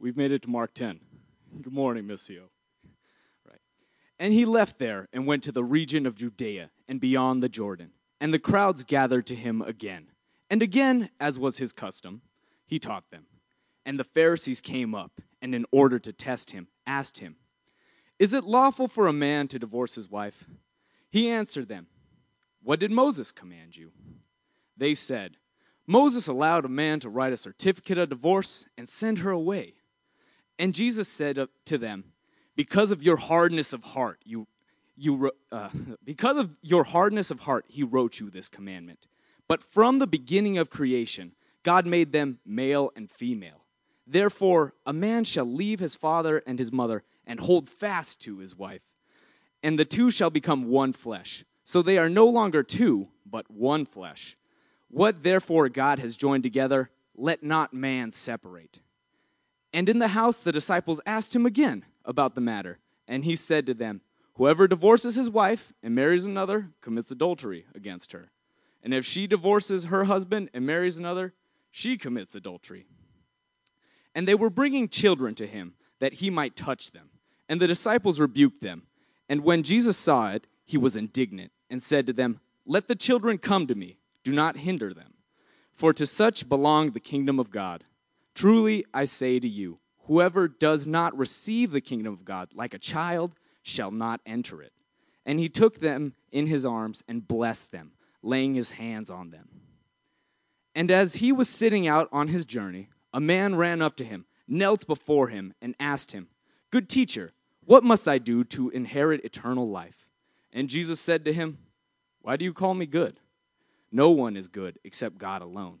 We've made it to Mark 10. Good morning, Missio. Right. And he left there and went to the region of Judea and beyond the Jordan. And the crowds gathered to him again. And again, as was his custom, he taught them. And the Pharisees came up, and in order to test him, asked him, Is it lawful for a man to divorce his wife? He answered them, What did Moses command you? They said, Moses allowed a man to write a certificate of divorce and send her away. And Jesus said to them, Because of your hardness of heart, you, you, uh, because of your hardness of heart, he wrote you this commandment. But from the beginning of creation, God made them male and female. Therefore, a man shall leave his father and his mother and hold fast to his wife, and the two shall become one flesh. So they are no longer two, but one flesh. What therefore God has joined together, let not man separate. And in the house the disciples asked him again about the matter, and he said to them, Whoever divorces his wife and marries another commits adultery against her. And if she divorces her husband and marries another, she commits adultery. And they were bringing children to him that he might touch them. And the disciples rebuked them. And when Jesus saw it, he was indignant and said to them, Let the children come to me, do not hinder them, for to such belong the kingdom of God. Truly I say to you, whoever does not receive the kingdom of God like a child shall not enter it. And he took them in his arms and blessed them laying his hands on them. And as he was sitting out on his journey, a man ran up to him, knelt before him, and asked him, Good teacher, what must I do to inherit eternal life? And Jesus said to him, Why do you call me good? No one is good except God alone.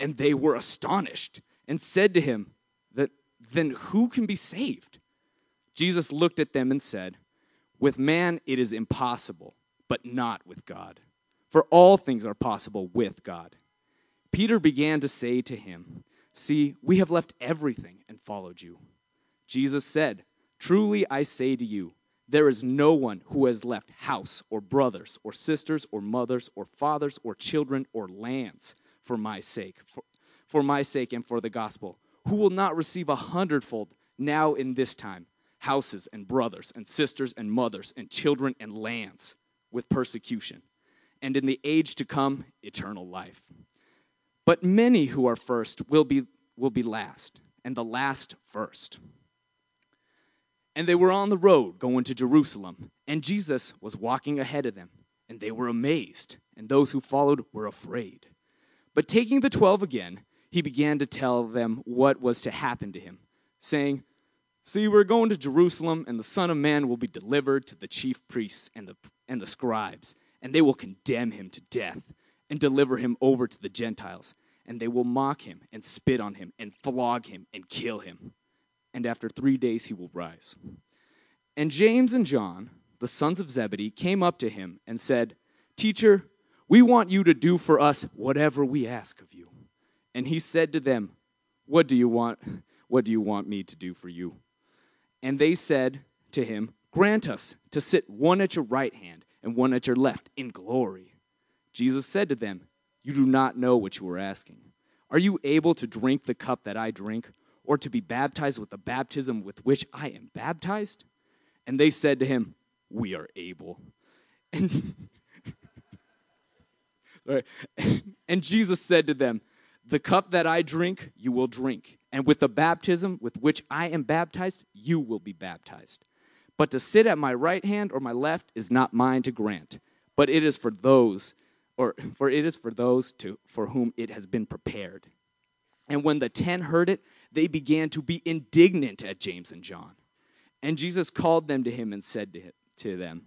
And they were astonished and said to him, that, Then who can be saved? Jesus looked at them and said, with man, it is impossible, but not with God. For all things are possible with God. Peter began to say to him, See, we have left everything and followed you. Jesus said, Truly I say to you, there is no one who has left house or brothers or sisters or mothers or fathers or children or lands for my sake, for, for my sake and for the gospel, who will not receive a hundredfold now in this time houses and brothers and sisters and mothers and children and lands with persecution, and in the age to come, eternal life. But many who are first will be, will be last, and the last first. And they were on the road going to Jerusalem, and Jesus was walking ahead of them, and they were amazed, and those who followed were afraid. But taking the twelve again, he began to tell them what was to happen to him, saying, See, we're going to Jerusalem, and the Son of Man will be delivered to the chief priests and the, and the scribes, and they will condemn him to death and deliver him over to the Gentiles. And they will mock him and spit on him and flog him and kill him. And after three days he will rise. And James and John, the sons of Zebedee, came up to him and said, Teacher, we want you to do for us whatever we ask of you. And he said to them, What do you want? What do you want me to do for you? And they said to him, Grant us to sit one at your right hand and one at your left in glory. Jesus said to them, You do not know what you are asking. Are you able to drink the cup that I drink, or to be baptized with the baptism with which I am baptized? And they said to him, We are able. And, and Jesus said to them, The cup that I drink, you will drink, and with the baptism with which I am baptized, you will be baptized. But to sit at my right hand or my left is not mine to grant, but it is for those, or for it is for those to, for whom it has been prepared. And when the ten heard it, they began to be indignant at James and John. And Jesus called them to him and said to, him, to them,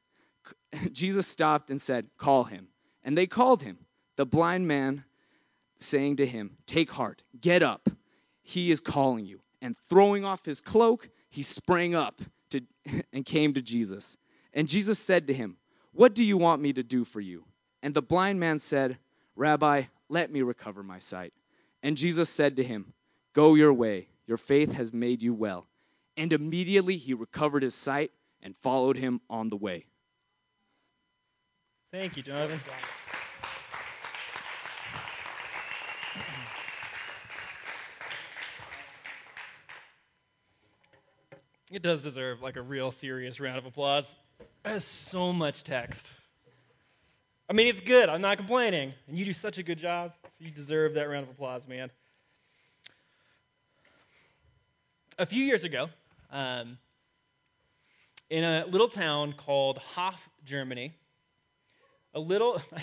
Jesus stopped and said, Call him. And they called him. The blind man saying to him, Take heart, get up. He is calling you. And throwing off his cloak, he sprang up to, and came to Jesus. And Jesus said to him, What do you want me to do for you? And the blind man said, Rabbi, let me recover my sight. And Jesus said to him, Go your way, your faith has made you well. And immediately he recovered his sight and followed him on the way. Thank you, Jonathan. It does deserve like a real serious round of applause. There's so much text. I mean, it's good. I'm not complaining. And you do such a good job. So you deserve that round of applause, man. A few years ago, um, in a little town called Hof, Germany, a little.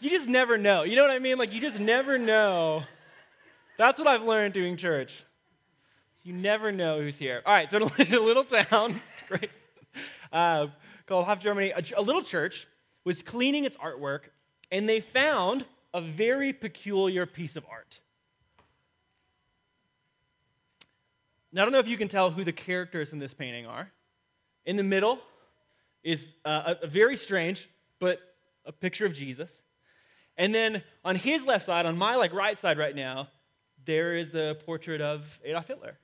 you just never know. You know what I mean? Like, you just never know. That's what I've learned doing church. You never know who's here. All right, so in a little town, great, uh, called Hof, Germany, a, a little church was cleaning its artwork, and they found a very peculiar piece of art. Now, I don't know if you can tell who the characters in this painting are. In the middle is uh, a, a very strange, but a picture of Jesus. And then on his left side, on my like right side right now, there is a portrait of Adolf Hitler.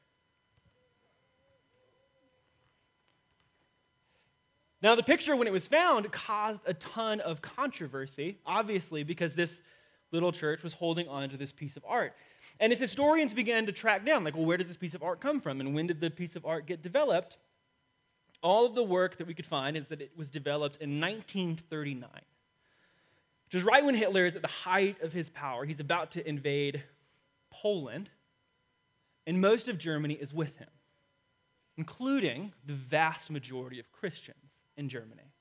Now, the picture, when it was found, caused a ton of controversy, obviously, because this little church was holding on to this piece of art. And as historians began to track down, like, well, where does this piece of art come from? And when did the piece of art get developed? All of the work that we could find is that it was developed in 1939, which is right when Hitler is at the height of his power. He's about to invade Poland, and most of Germany is with him, including the vast majority of Christians in Germany.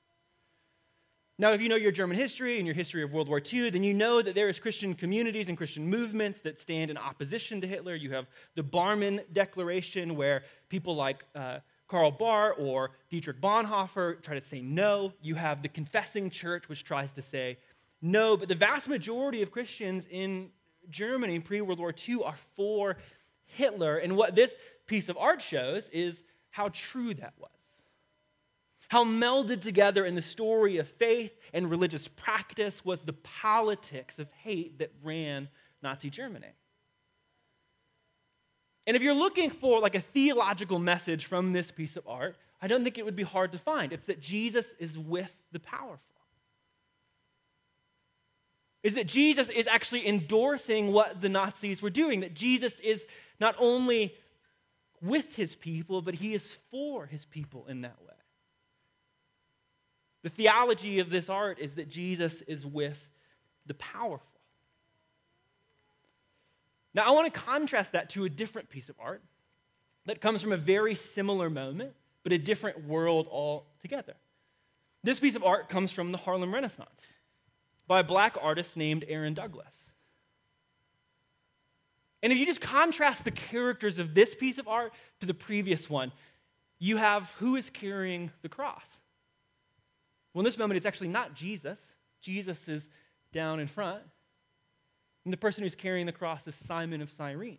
Now, if you know your German history and your history of World War II, then you know that there is Christian communities and Christian movements that stand in opposition to Hitler. You have the Barmen Declaration, where people like uh, Karl Barth or Dietrich Bonhoeffer try to say no. You have the Confessing Church, which tries to say no. But the vast majority of Christians in Germany pre World War II are for Hitler. And what this piece of art shows is how true that was how melded together in the story of faith and religious practice was the politics of hate that ran Nazi Germany. And if you're looking for like a theological message from this piece of art, I don't think it would be hard to find. It's that Jesus is with the powerful. Is that Jesus is actually endorsing what the Nazis were doing, that Jesus is not only with his people, but he is for his people in that way. The theology of this art is that Jesus is with the powerful. Now, I want to contrast that to a different piece of art that comes from a very similar moment, but a different world altogether. This piece of art comes from the Harlem Renaissance by a black artist named Aaron Douglas. And if you just contrast the characters of this piece of art to the previous one, you have who is carrying the cross? Well, in this moment, it's actually not Jesus. Jesus is down in front. And the person who's carrying the cross is Simon of Cyrene,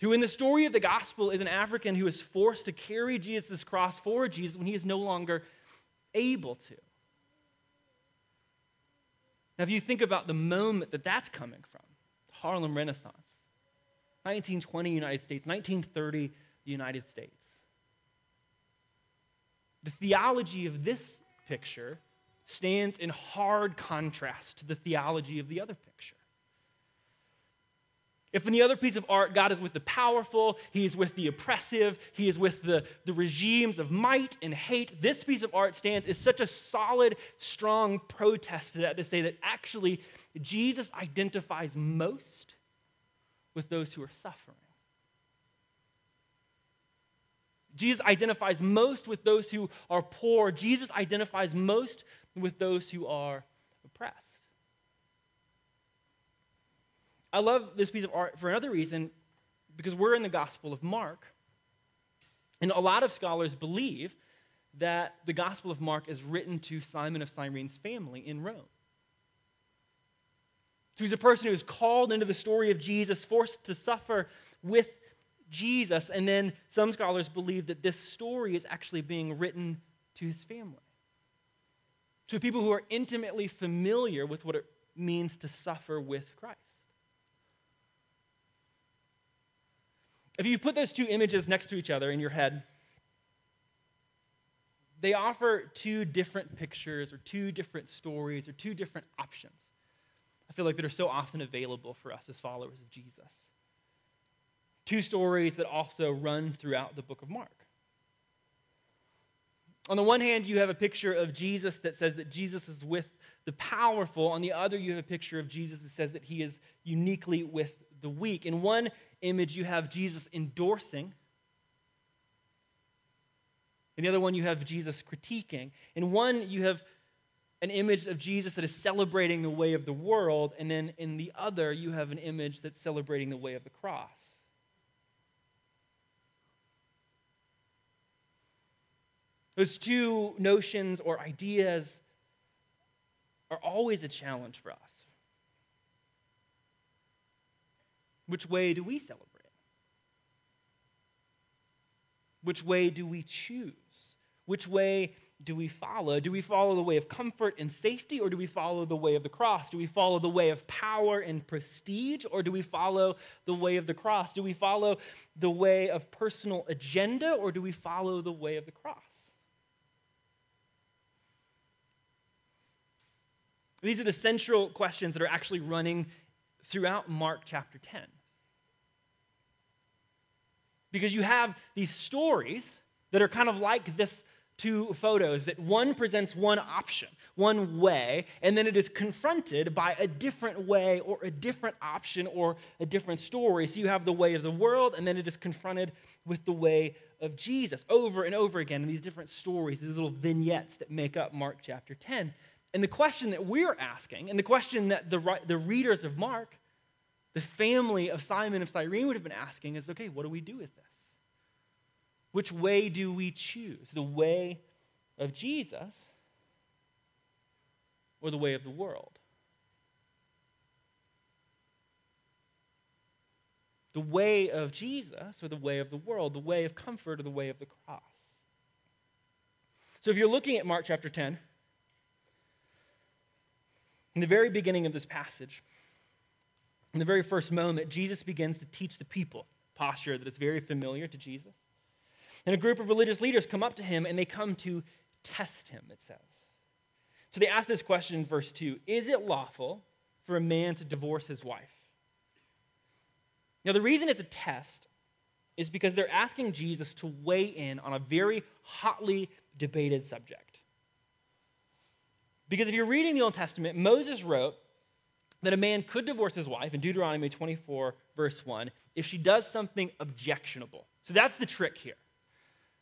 who in the story of the gospel is an African who is forced to carry Jesus' cross for Jesus when he is no longer able to. Now, if you think about the moment that that's coming from, Harlem Renaissance, 1920 United States, 1930 United States. The theology of this picture stands in hard contrast to the theology of the other picture. If in the other piece of art, God is with the powerful, He is with the oppressive, He is with the, the regimes of might and hate, this piece of art stands as such a solid, strong protest to that to say that actually Jesus identifies most with those who are suffering. Jesus identifies most with those who are poor. Jesus identifies most with those who are oppressed. I love this piece of art for another reason because we're in the Gospel of Mark. And a lot of scholars believe that the Gospel of Mark is written to Simon of Cyrene's family in Rome. So he's a person who is called into the story of Jesus, forced to suffer with Jesus. And then some scholars believe that this story is actually being written to his family, to people who are intimately familiar with what it means to suffer with Christ. If you put those two images next to each other in your head, they offer two different pictures or two different stories or two different options. I feel like that are so often available for us as followers of Jesus. Two stories that also run throughout the book of Mark. On the one hand, you have a picture of Jesus that says that Jesus is with the powerful. On the other, you have a picture of Jesus that says that he is uniquely with the weak. In one image, you have Jesus endorsing. In the other one, you have Jesus critiquing. In one, you have an image of Jesus that is celebrating the way of the world. And then in the other, you have an image that's celebrating the way of the cross. Those two notions or ideas are always a challenge for us. Which way do we celebrate? Which way do we choose? Which way do we follow? Do we follow the way of comfort and safety, or do we follow the way of the cross? Do we follow the way of power and prestige, or do we follow the way of the cross? Do we follow the way of personal agenda, or do we follow the way of the cross? These are the central questions that are actually running throughout Mark chapter 10. Because you have these stories that are kind of like this two photos that one presents one option, one way, and then it is confronted by a different way or a different option or a different story. So you have the way of the world, and then it is confronted with the way of Jesus over and over again in these different stories, these little vignettes that make up Mark chapter 10. And the question that we're asking, and the question that the, the readers of Mark, the family of Simon of Cyrene would have been asking is okay, what do we do with this? Which way do we choose? The way of Jesus or the way of the world? The way of Jesus or the way of the world? The way of comfort or the way of the cross? So if you're looking at Mark chapter 10, in the very beginning of this passage, in the very first moment, Jesus begins to teach the people, posture that is very familiar to Jesus. And a group of religious leaders come up to him and they come to test him, it says. So they ask this question in verse 2 Is it lawful for a man to divorce his wife? Now, the reason it's a test is because they're asking Jesus to weigh in on a very hotly debated subject. Because if you're reading the Old Testament, Moses wrote that a man could divorce his wife in Deuteronomy 24, verse 1, if she does something objectionable. So that's the trick here.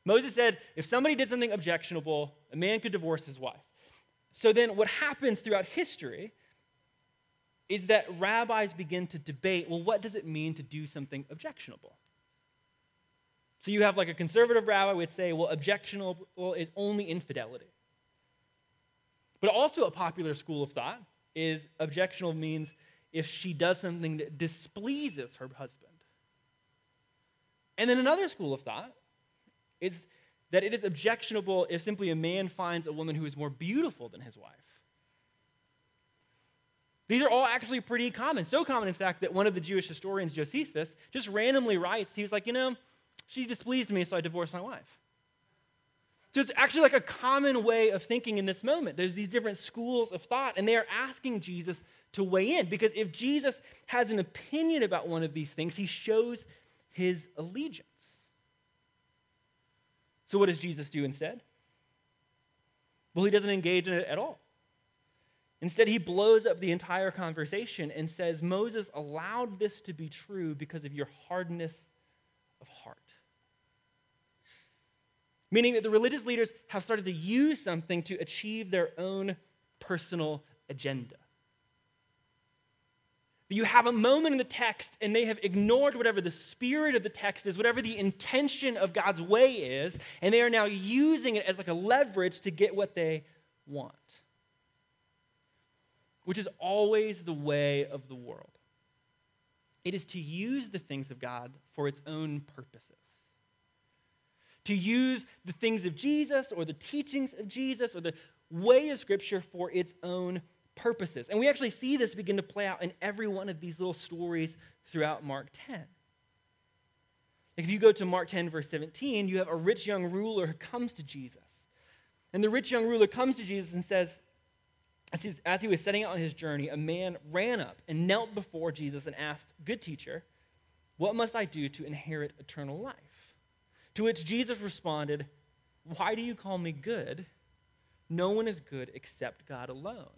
Moses said if somebody did something objectionable, a man could divorce his wife. So then, what happens throughout history is that rabbis begin to debate well, what does it mean to do something objectionable? So you have like a conservative rabbi would say, well, objectionable is only infidelity. But also a popular school of thought is objectionable means if she does something that displeases her husband. And then another school of thought is that it is objectionable if simply a man finds a woman who is more beautiful than his wife. These are all actually pretty common. So common, in fact, that one of the Jewish historians, Josephus, just randomly writes, he was like, you know, she displeased me, so I divorced my wife. So it's actually like a common way of thinking in this moment. There's these different schools of thought, and they are asking Jesus to weigh in because if Jesus has an opinion about one of these things, he shows his allegiance. So, what does Jesus do instead? Well, he doesn't engage in it at all. Instead, he blows up the entire conversation and says, Moses allowed this to be true because of your hardness of heart. Meaning that the religious leaders have started to use something to achieve their own personal agenda you have a moment in the text and they have ignored whatever the spirit of the text is, whatever the intention of God's way is, and they are now using it as like a leverage to get what they want. Which is always the way of the world. It is to use the things of God for its own purposes. To use the things of Jesus or the teachings of Jesus or the way of Scripture for its own purposes. And we actually see this begin to play out in every one of these little stories throughout Mark 10. If you go to Mark 10, verse 17, you have a rich young ruler who comes to Jesus. And the rich young ruler comes to Jesus and says, as he was setting out on his journey, a man ran up and knelt before Jesus and asked, Good teacher, what must I do to inherit eternal life? To which Jesus responded, Why do you call me good? No one is good except God alone.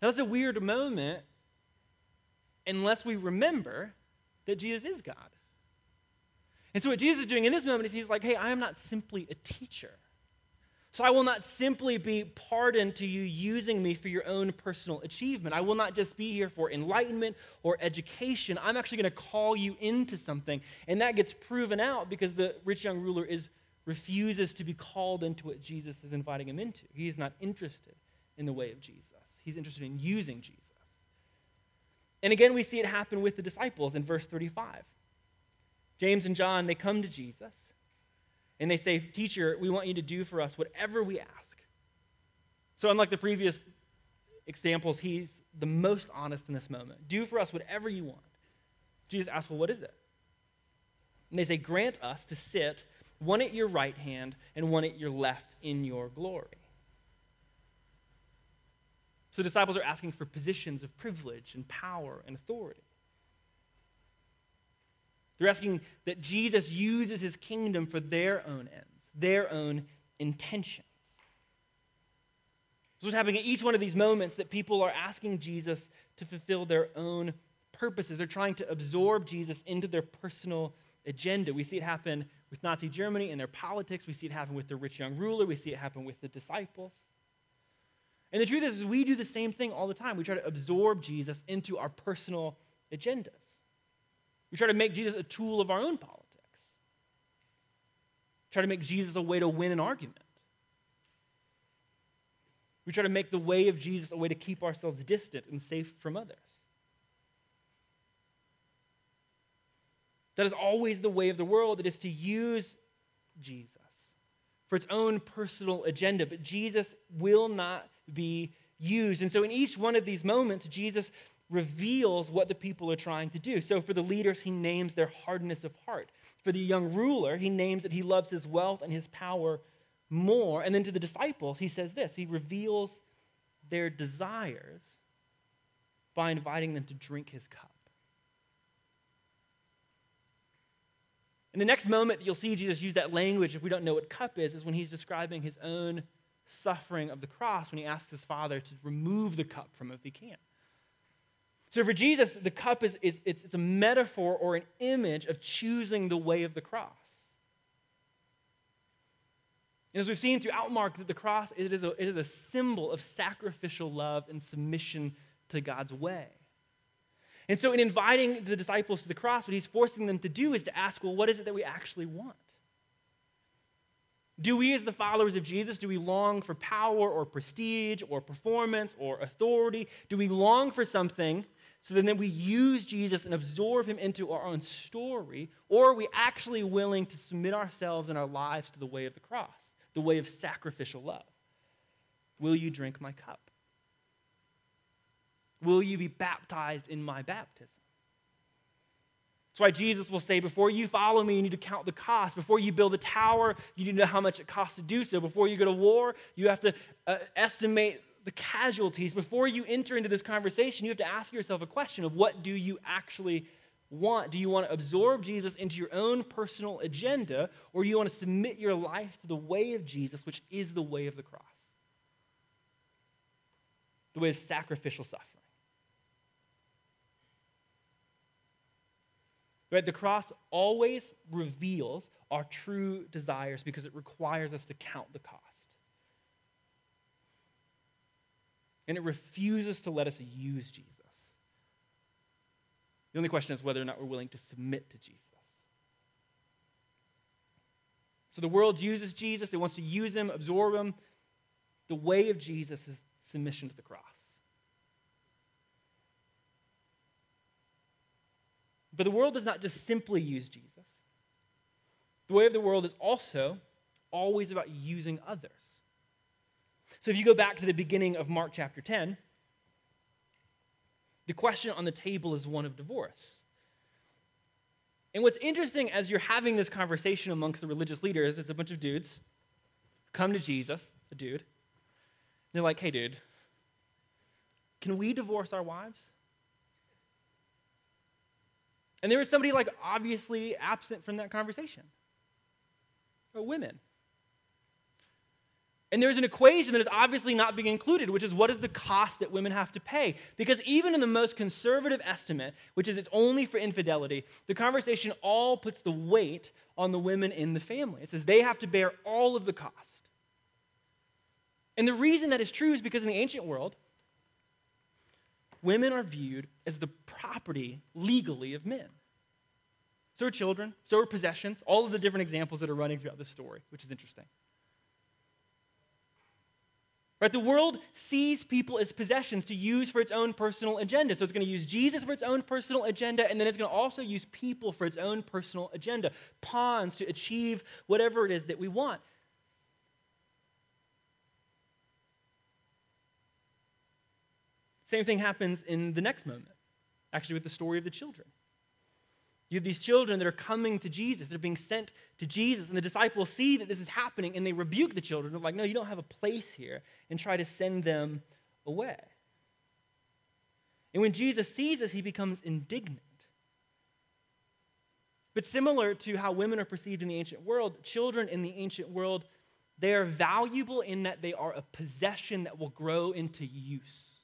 Now, that's a weird moment unless we remember that Jesus is God. And so, what Jesus is doing in this moment is he's like, hey, I am not simply a teacher. So, I will not simply be pardoned to you using me for your own personal achievement. I will not just be here for enlightenment or education. I'm actually going to call you into something. And that gets proven out because the rich young ruler is refuses to be called into what Jesus is inviting him into. He is not interested in the way of Jesus. He's interested in using Jesus. And again, we see it happen with the disciples in verse 35. James and John, they come to Jesus and they say, Teacher, we want you to do for us whatever we ask. So, unlike the previous examples, he's the most honest in this moment. Do for us whatever you want. Jesus asks, Well, what is it? And they say, Grant us to sit one at your right hand and one at your left in your glory. So disciples are asking for positions of privilege and power and authority. They're asking that Jesus uses his kingdom for their own ends, their own intentions. So what's happening at each one of these moments that people are asking Jesus to fulfill their own purposes. They're trying to absorb Jesus into their personal agenda. We see it happen with Nazi Germany and their politics. We see it happen with the rich young ruler. We see it happen with the disciples. And the truth is, is, we do the same thing all the time. We try to absorb Jesus into our personal agendas. We try to make Jesus a tool of our own politics. we Try to make Jesus a way to win an argument. We try to make the way of Jesus a way to keep ourselves distant and safe from others. That is always the way of the world. It is to use Jesus for its own personal agenda. But Jesus will not be used. And so, in each one of these moments, Jesus reveals what the people are trying to do. So, for the leaders, he names their hardness of heart. For the young ruler, he names that he loves his wealth and his power more. And then to the disciples, he says this he reveals their desires by inviting them to drink his cup. In the next moment, you'll see Jesus use that language, if we don't know what cup is, is when he's describing his own suffering of the cross when he asks his father to remove the cup from him if he can. So for Jesus, the cup is, is it's, it's a metaphor or an image of choosing the way of the cross. And as we've seen throughout Mark, that the cross it is, a, it is a symbol of sacrificial love and submission to God's way. And so, in inviting the disciples to the cross, what he's forcing them to do is to ask, well, what is it that we actually want? Do we, as the followers of Jesus, do we long for power or prestige or performance or authority? Do we long for something so then we use Jesus and absorb him into our own story? Or are we actually willing to submit ourselves and our lives to the way of the cross, the way of sacrificial love? Will you drink my cup? Will you be baptized in my baptism? That's why Jesus will say, before you follow me, you need to count the cost. Before you build a tower, you need to know how much it costs to do so. Before you go to war, you have to uh, estimate the casualties. Before you enter into this conversation, you have to ask yourself a question of what do you actually want? Do you want to absorb Jesus into your own personal agenda, or do you want to submit your life to the way of Jesus, which is the way of the cross? The way of sacrificial suffering. Right? The cross always reveals our true desires because it requires us to count the cost. And it refuses to let us use Jesus. The only question is whether or not we're willing to submit to Jesus. So the world uses Jesus, it wants to use him, absorb him. The way of Jesus is submission to the cross. But the world does not just simply use Jesus. The way of the world is also always about using others. So if you go back to the beginning of Mark chapter 10, the question on the table is one of divorce. And what's interesting as you're having this conversation amongst the religious leaders, it's a bunch of dudes come to Jesus, a dude. they're like, hey, dude, can we divorce our wives? And there was somebody like obviously absent from that conversation. Women. And there's an equation that is obviously not being included, which is what is the cost that women have to pay? Because even in the most conservative estimate, which is it's only for infidelity, the conversation all puts the weight on the women in the family. It says they have to bear all of the cost. And the reason that is true is because in the ancient world, women are viewed as the property legally of men. So are children, so are possessions, all of the different examples that are running throughout this story, which is interesting. Right? The world sees people as possessions to use for its own personal agenda. So it's going to use Jesus for its own personal agenda, and then it's going to also use people for its own personal agenda, pawns to achieve whatever it is that we want. Same thing happens in the next moment, actually, with the story of the children. You have these children that are coming to Jesus, they're being sent to Jesus, and the disciples see that this is happening and they rebuke the children. They're like, no, you don't have a place here, and try to send them away. And when Jesus sees this, he becomes indignant. But similar to how women are perceived in the ancient world, children in the ancient world, they are valuable in that they are a possession that will grow into use.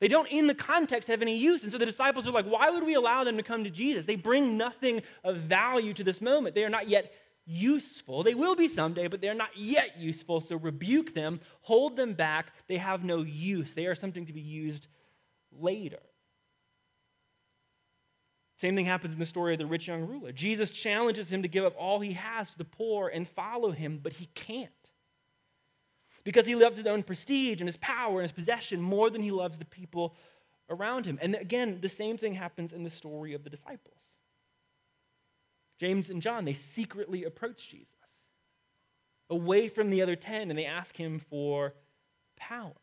They don't, in the context, have any use. And so the disciples are like, why would we allow them to come to Jesus? They bring nothing of value to this moment. They are not yet useful. They will be someday, but they're not yet useful. So rebuke them, hold them back. They have no use. They are something to be used later. Same thing happens in the story of the rich young ruler. Jesus challenges him to give up all he has to the poor and follow him, but he can't because he loves his own prestige and his power and his possession more than he loves the people around him. And again, the same thing happens in the story of the disciples. James and John, they secretly approach Jesus away from the other 10 and they ask him for power.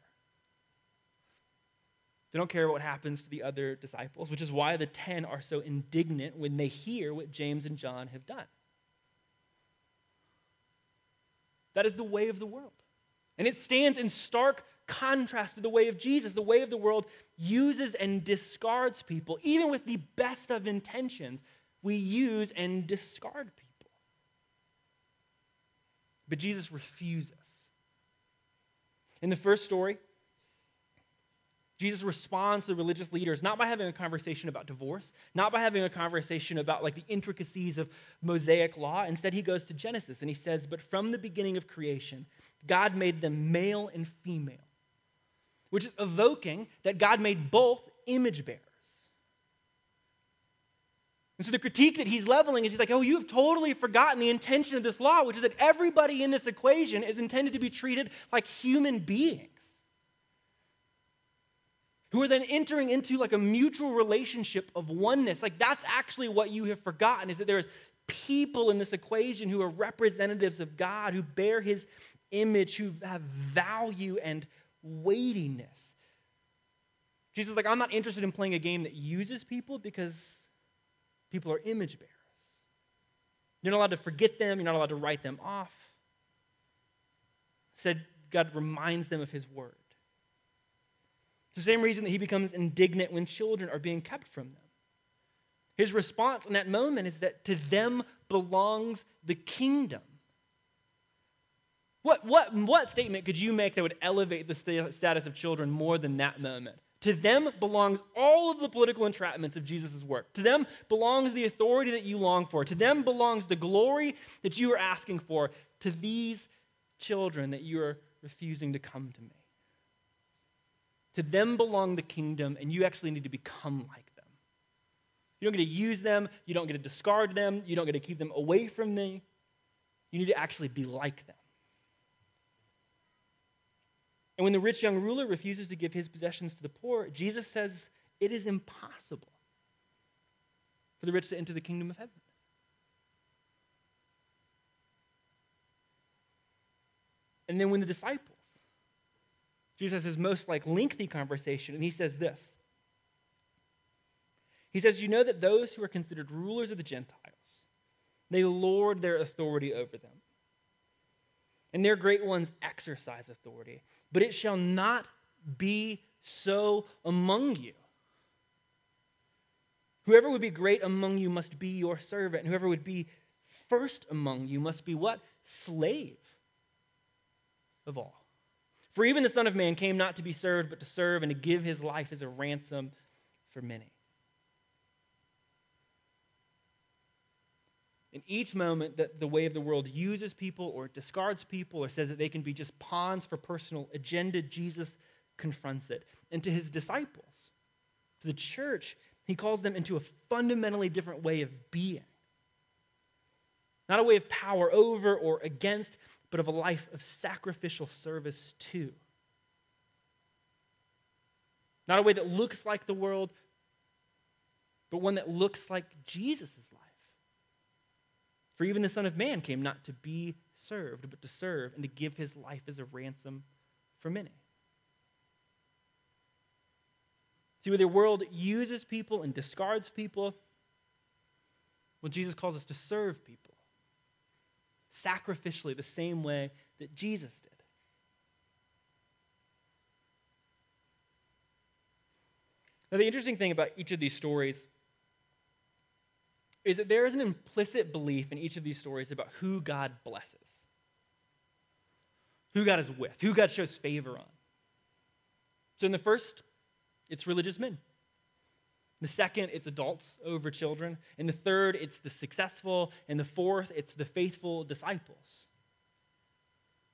They don't care what happens to the other disciples, which is why the 10 are so indignant when they hear what James and John have done. That is the way of the world. And it stands in stark contrast to the way of Jesus. The way of the world uses and discards people. Even with the best of intentions, we use and discard people. But Jesus refuses. In the first story, Jesus responds to the religious leaders not by having a conversation about divorce, not by having a conversation about like the intricacies of Mosaic law. Instead, he goes to Genesis and he says, But from the beginning of creation, God made them male and female which is evoking that God made both image bearers. And so the critique that he's leveling is he's like, oh, you have totally forgotten the intention of this law, which is that everybody in this equation is intended to be treated like human beings who are then entering into like a mutual relationship of oneness. Like that's actually what you have forgotten is that there's people in this equation who are representatives of God, who bear his image, who have value and weightiness. Jesus is like, I'm not interested in playing a game that uses people because people are image bearers. You're not allowed to forget them, you're not allowed to write them off. Said God reminds them of his word. It's the same reason that he becomes indignant when children are being kept from them. His response in that moment is that to them belongs the kingdom. What, what, what statement could you make that would elevate the status of children more than that moment? To them belongs all of the political entrapments of Jesus' work. To them belongs the authority that you long for. To them belongs the glory that you are asking for. To these children that you are refusing to come to me. To them belong the kingdom, and you actually need to become like them. You don't get to use them, you don't get to discard them, you don't get to keep them away from me. You need to actually be like them. And when the rich young ruler refuses to give his possessions to the poor, Jesus says it is impossible for the rich to enter the kingdom of heaven. And then when the disciples Jesus most like lengthy conversation, and he says this. He says, You know that those who are considered rulers of the Gentiles, they lord their authority over them. And their great ones exercise authority. But it shall not be so among you. Whoever would be great among you must be your servant. And whoever would be first among you must be what? Slave of all. For even the Son of Man came not to be served, but to serve and to give his life as a ransom for many. In each moment that the way of the world uses people or discards people or says that they can be just pawns for personal agenda, Jesus confronts it. And to his disciples, to the church, he calls them into a fundamentally different way of being. Not a way of power over or against, but of a life of sacrificial service too. Not a way that looks like the world, but one that looks like Jesus' life. For even the Son of Man came not to be served, but to serve and to give his life as a ransom for many. See, where the world uses people and discards people, well, Jesus calls us to serve people sacrificially the same way that Jesus did. Now, the interesting thing about each of these stories is that there is an implicit belief in each of these stories about who God blesses, who God is with, who God shows favor on. So, in the first, it's religious men. The second, it's adults over children. And the third, it's the successful. And the fourth, it's the faithful disciples.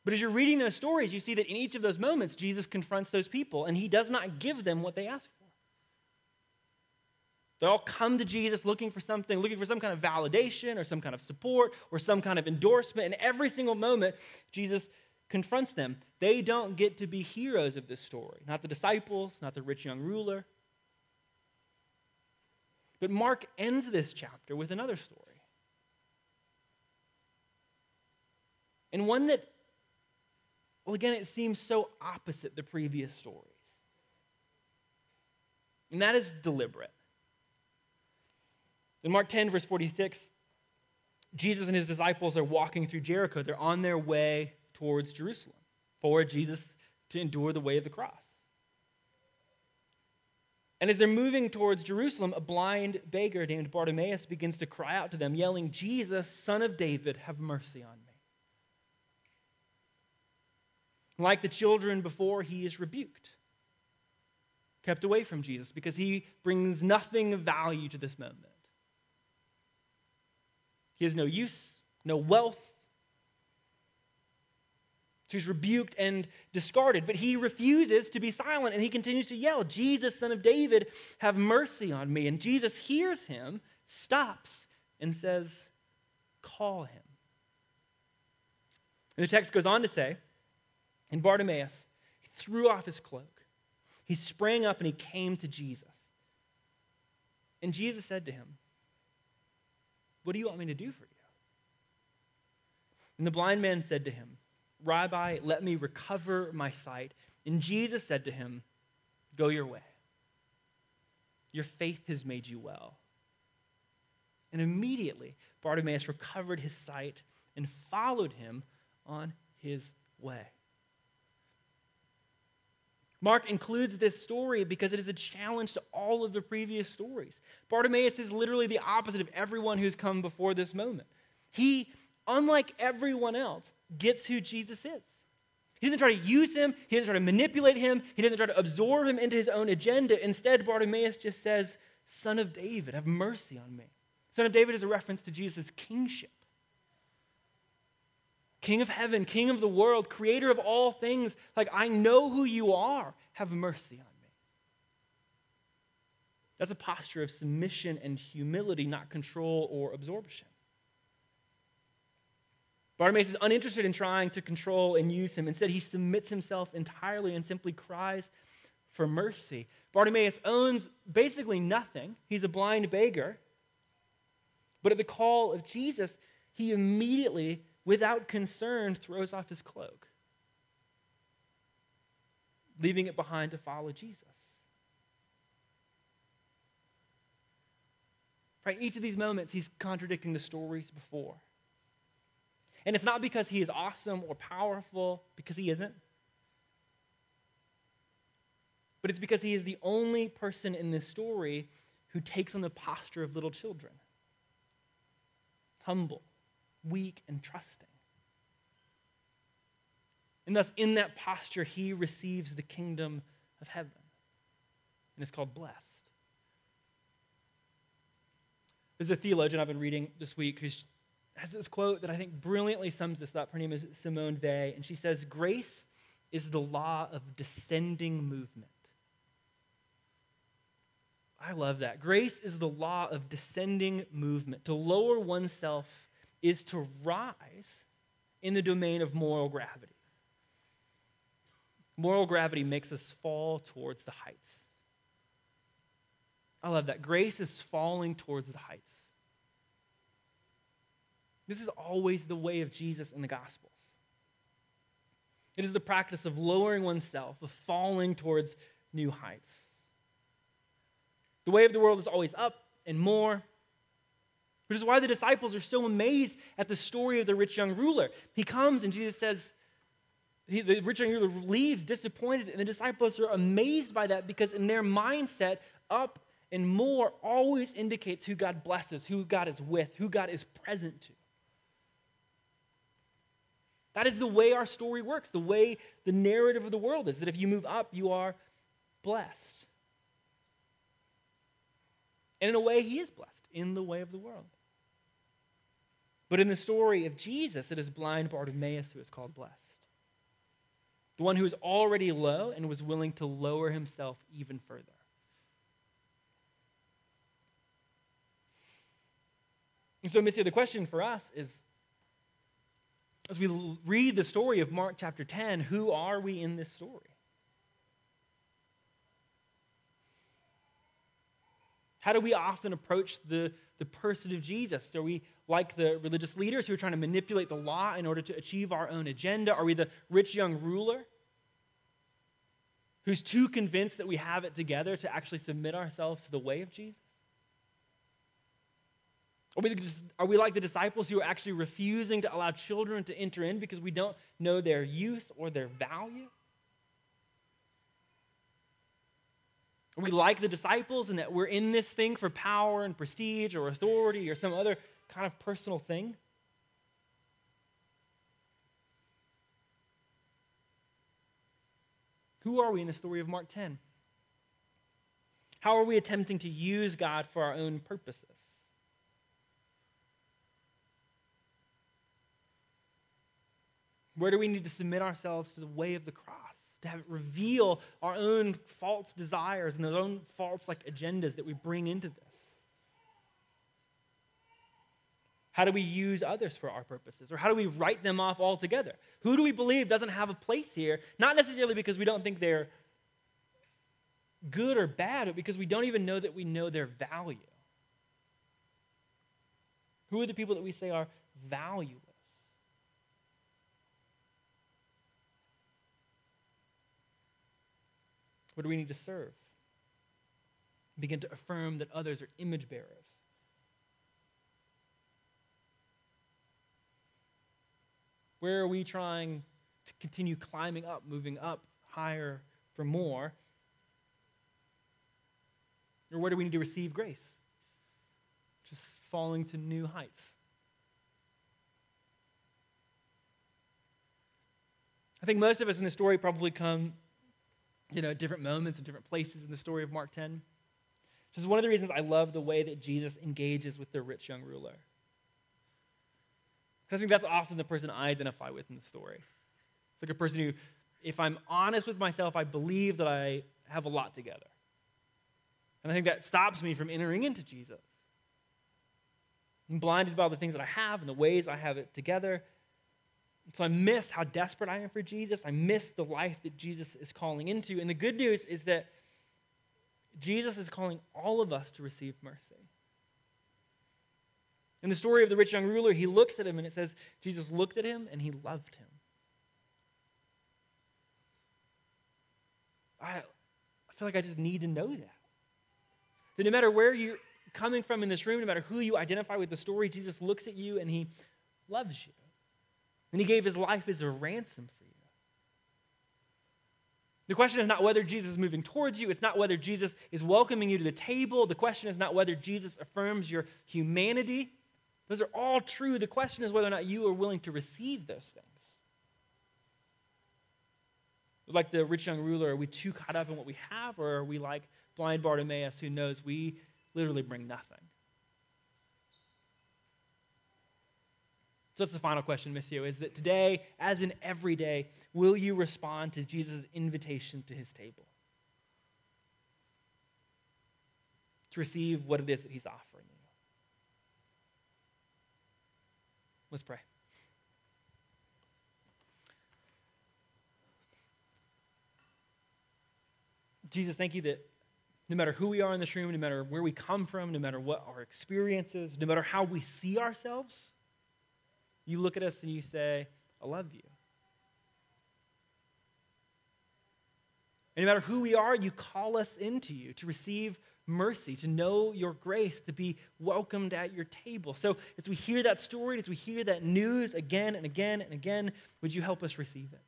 But as you're reading those stories, you see that in each of those moments, Jesus confronts those people and he does not give them what they ask for. They all come to Jesus looking for something, looking for some kind of validation or some kind of support or some kind of endorsement. And every single moment, Jesus confronts them. They don't get to be heroes of this story. Not the disciples, not the rich young ruler, but Mark ends this chapter with another story. And one that, well, again, it seems so opposite the previous stories. And that is deliberate. In Mark 10, verse 46, Jesus and his disciples are walking through Jericho. They're on their way towards Jerusalem for Jesus to endure the way of the cross. And as they're moving towards Jerusalem, a blind beggar named Bartimaeus begins to cry out to them, yelling, Jesus, son of David, have mercy on me. Like the children before, he is rebuked, kept away from Jesus because he brings nothing of value to this moment. He has no use, no wealth. So he's rebuked and discarded, but he refuses to be silent and he continues to yell, Jesus, son of David, have mercy on me. And Jesus hears him, stops, and says, Call him. And the text goes on to say, and Bartimaeus, he threw off his cloak. He sprang up and he came to Jesus. And Jesus said to him, What do you want me to do for you? And the blind man said to him, Rabbi, let me recover my sight. And Jesus said to him, Go your way. Your faith has made you well. And immediately Bartimaeus recovered his sight and followed him on his way. Mark includes this story because it is a challenge to all of the previous stories. Bartimaeus is literally the opposite of everyone who's come before this moment. He, unlike everyone else, gets who Jesus is. He doesn't try to use him, he doesn't try to manipulate him, he doesn't try to absorb him into his own agenda. Instead, Bartimaeus just says, Son of David, have mercy on me. Son of David is a reference to Jesus' kingship. King of heaven, King of the world, creator of all things. Like, I know who you are. Have mercy on me. That's a posture of submission and humility, not control or absorption. Bartimaeus is uninterested in trying to control and use him. Instead, he submits himself entirely and simply cries for mercy. Bartimaeus owns basically nothing. He's a blind beggar. But at the call of Jesus, he immediately, without concern, throws off his cloak, leaving it behind to follow Jesus. Right? Each of these moments, he's contradicting the stories before. And it's not because he is awesome or powerful, because he isn't. But it's because he is the only person in this story who takes on the posture of little children humble, weak, and trusting. And thus, in that posture, he receives the kingdom of heaven. And it's called blessed. There's a theologian I've been reading this week who's has this quote that I think brilliantly sums this up. Her name is Simone Weil, and she says, Grace is the law of descending movement. I love that. Grace is the law of descending movement. To lower oneself is to rise in the domain of moral gravity. Moral gravity makes us fall towards the heights. I love that. Grace is falling towards the heights. This is always the way of Jesus in the Gospels. It is the practice of lowering oneself, of falling towards new heights. The way of the world is always up and more, which is why the disciples are so amazed at the story of the rich young ruler. He comes and Jesus says, he, the rich young ruler leaves disappointed, and the disciples are amazed by that because in their mindset, up and more always indicates who God blesses, who God is with, who God is present to. That is the way our story works, the way the narrative of the world is that if you move up, you are blessed. And in a way, he is blessed in the way of the world. But in the story of Jesus, it is blind Bartimaeus who is called blessed. The one who is already low and was willing to lower himself even further. And so, Missio, the question for us is as we read the story of Mark chapter 10, who are we in this story? How do we often approach the, the person of Jesus? Are we like the religious leaders who are trying to manipulate the law in order to achieve our own agenda? Are we the rich young ruler who's too convinced that we have it together to actually submit ourselves to the way of Jesus? Are we, are we like the disciples who are actually refusing to allow children to enter in because we don't know their use or their value? Are we like the disciples in that we're in this thing for power and prestige or authority or some other kind of personal thing? Who are we in the story of Mark 10? How are we attempting to use God for our own purposes? Where do we need to submit ourselves to the way of the cross? To have it reveal our own false desires and our own false like agendas that we bring into this. How do we use others for our purposes? Or how do we write them off altogether? Who do we believe doesn't have a place here? Not necessarily because we don't think they're good or bad, but because we don't even know that we know their value. Who are the people that we say are valueless? What do we need to serve? Begin to affirm that others are image bearers. Where are we trying to continue climbing up, moving up higher for more? Or where do we need to receive grace? Just falling to new heights. I think most of us in the story probably come, you know, at different moments and different places in the story of Mark 10. Which is one of the reasons I love the way that Jesus engages with the rich young ruler. Because I think that's often the person I identify with in the story. It's like a person who, if I'm honest with myself, I believe that I have a lot together. And I think that stops me from entering into Jesus. I'm blinded by the things that I have and the ways I have it together. So I miss how desperate I am for Jesus. I miss the life that Jesus is calling into. And the good news is that Jesus is calling all of us to receive mercy. In the story of the rich young ruler, he looks at him and it says, Jesus looked at him and he loved him. I, I feel like I just need to know that. That no matter where you're coming from in this room, no matter who you identify with the story, Jesus looks at you and he loves you. And he gave his life as a ransom for you. The question is not whether Jesus is moving towards you. It's not whether Jesus is welcoming you to the table. The question is not whether Jesus affirms your humanity. Those are all true. The question is whether or not you are willing to receive those things. Like the rich young ruler, are we too caught up in what we have, or are we like blind Bartimaeus who knows we literally bring nothing? So that's the final question, Missio, is that today, as in every day, will you respond to Jesus' invitation to his table? To receive what it is that he's offering you. Let's pray. Jesus, thank you that no matter who we are in this room, no matter where we come from, no matter what our experiences, no matter how we see ourselves, you look at us and you say, I love you. And no matter who we are, you call us into you to receive mercy, to know your grace, to be welcomed at your table. So as we hear that story, as we hear that news again and again and again, would you help us receive it?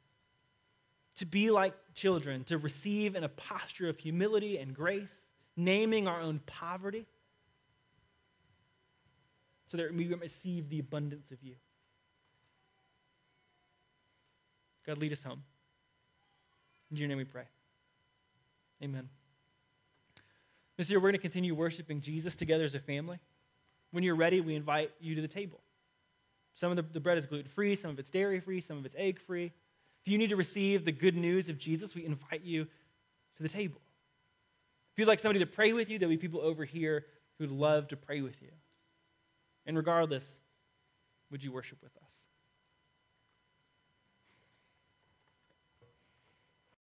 To be like children, to receive in a posture of humility and grace, naming our own poverty, so that we receive the abundance of you. God, lead us home. In your name we pray. Amen. This year, we're going to continue worshiping Jesus together as a family. When you're ready, we invite you to the table. Some of the, the bread is gluten free, some of it's dairy free, some of it's egg free. If you need to receive the good news of Jesus, we invite you to the table. If you'd like somebody to pray with you, there'll be people over here who'd love to pray with you. And regardless, would you worship with us?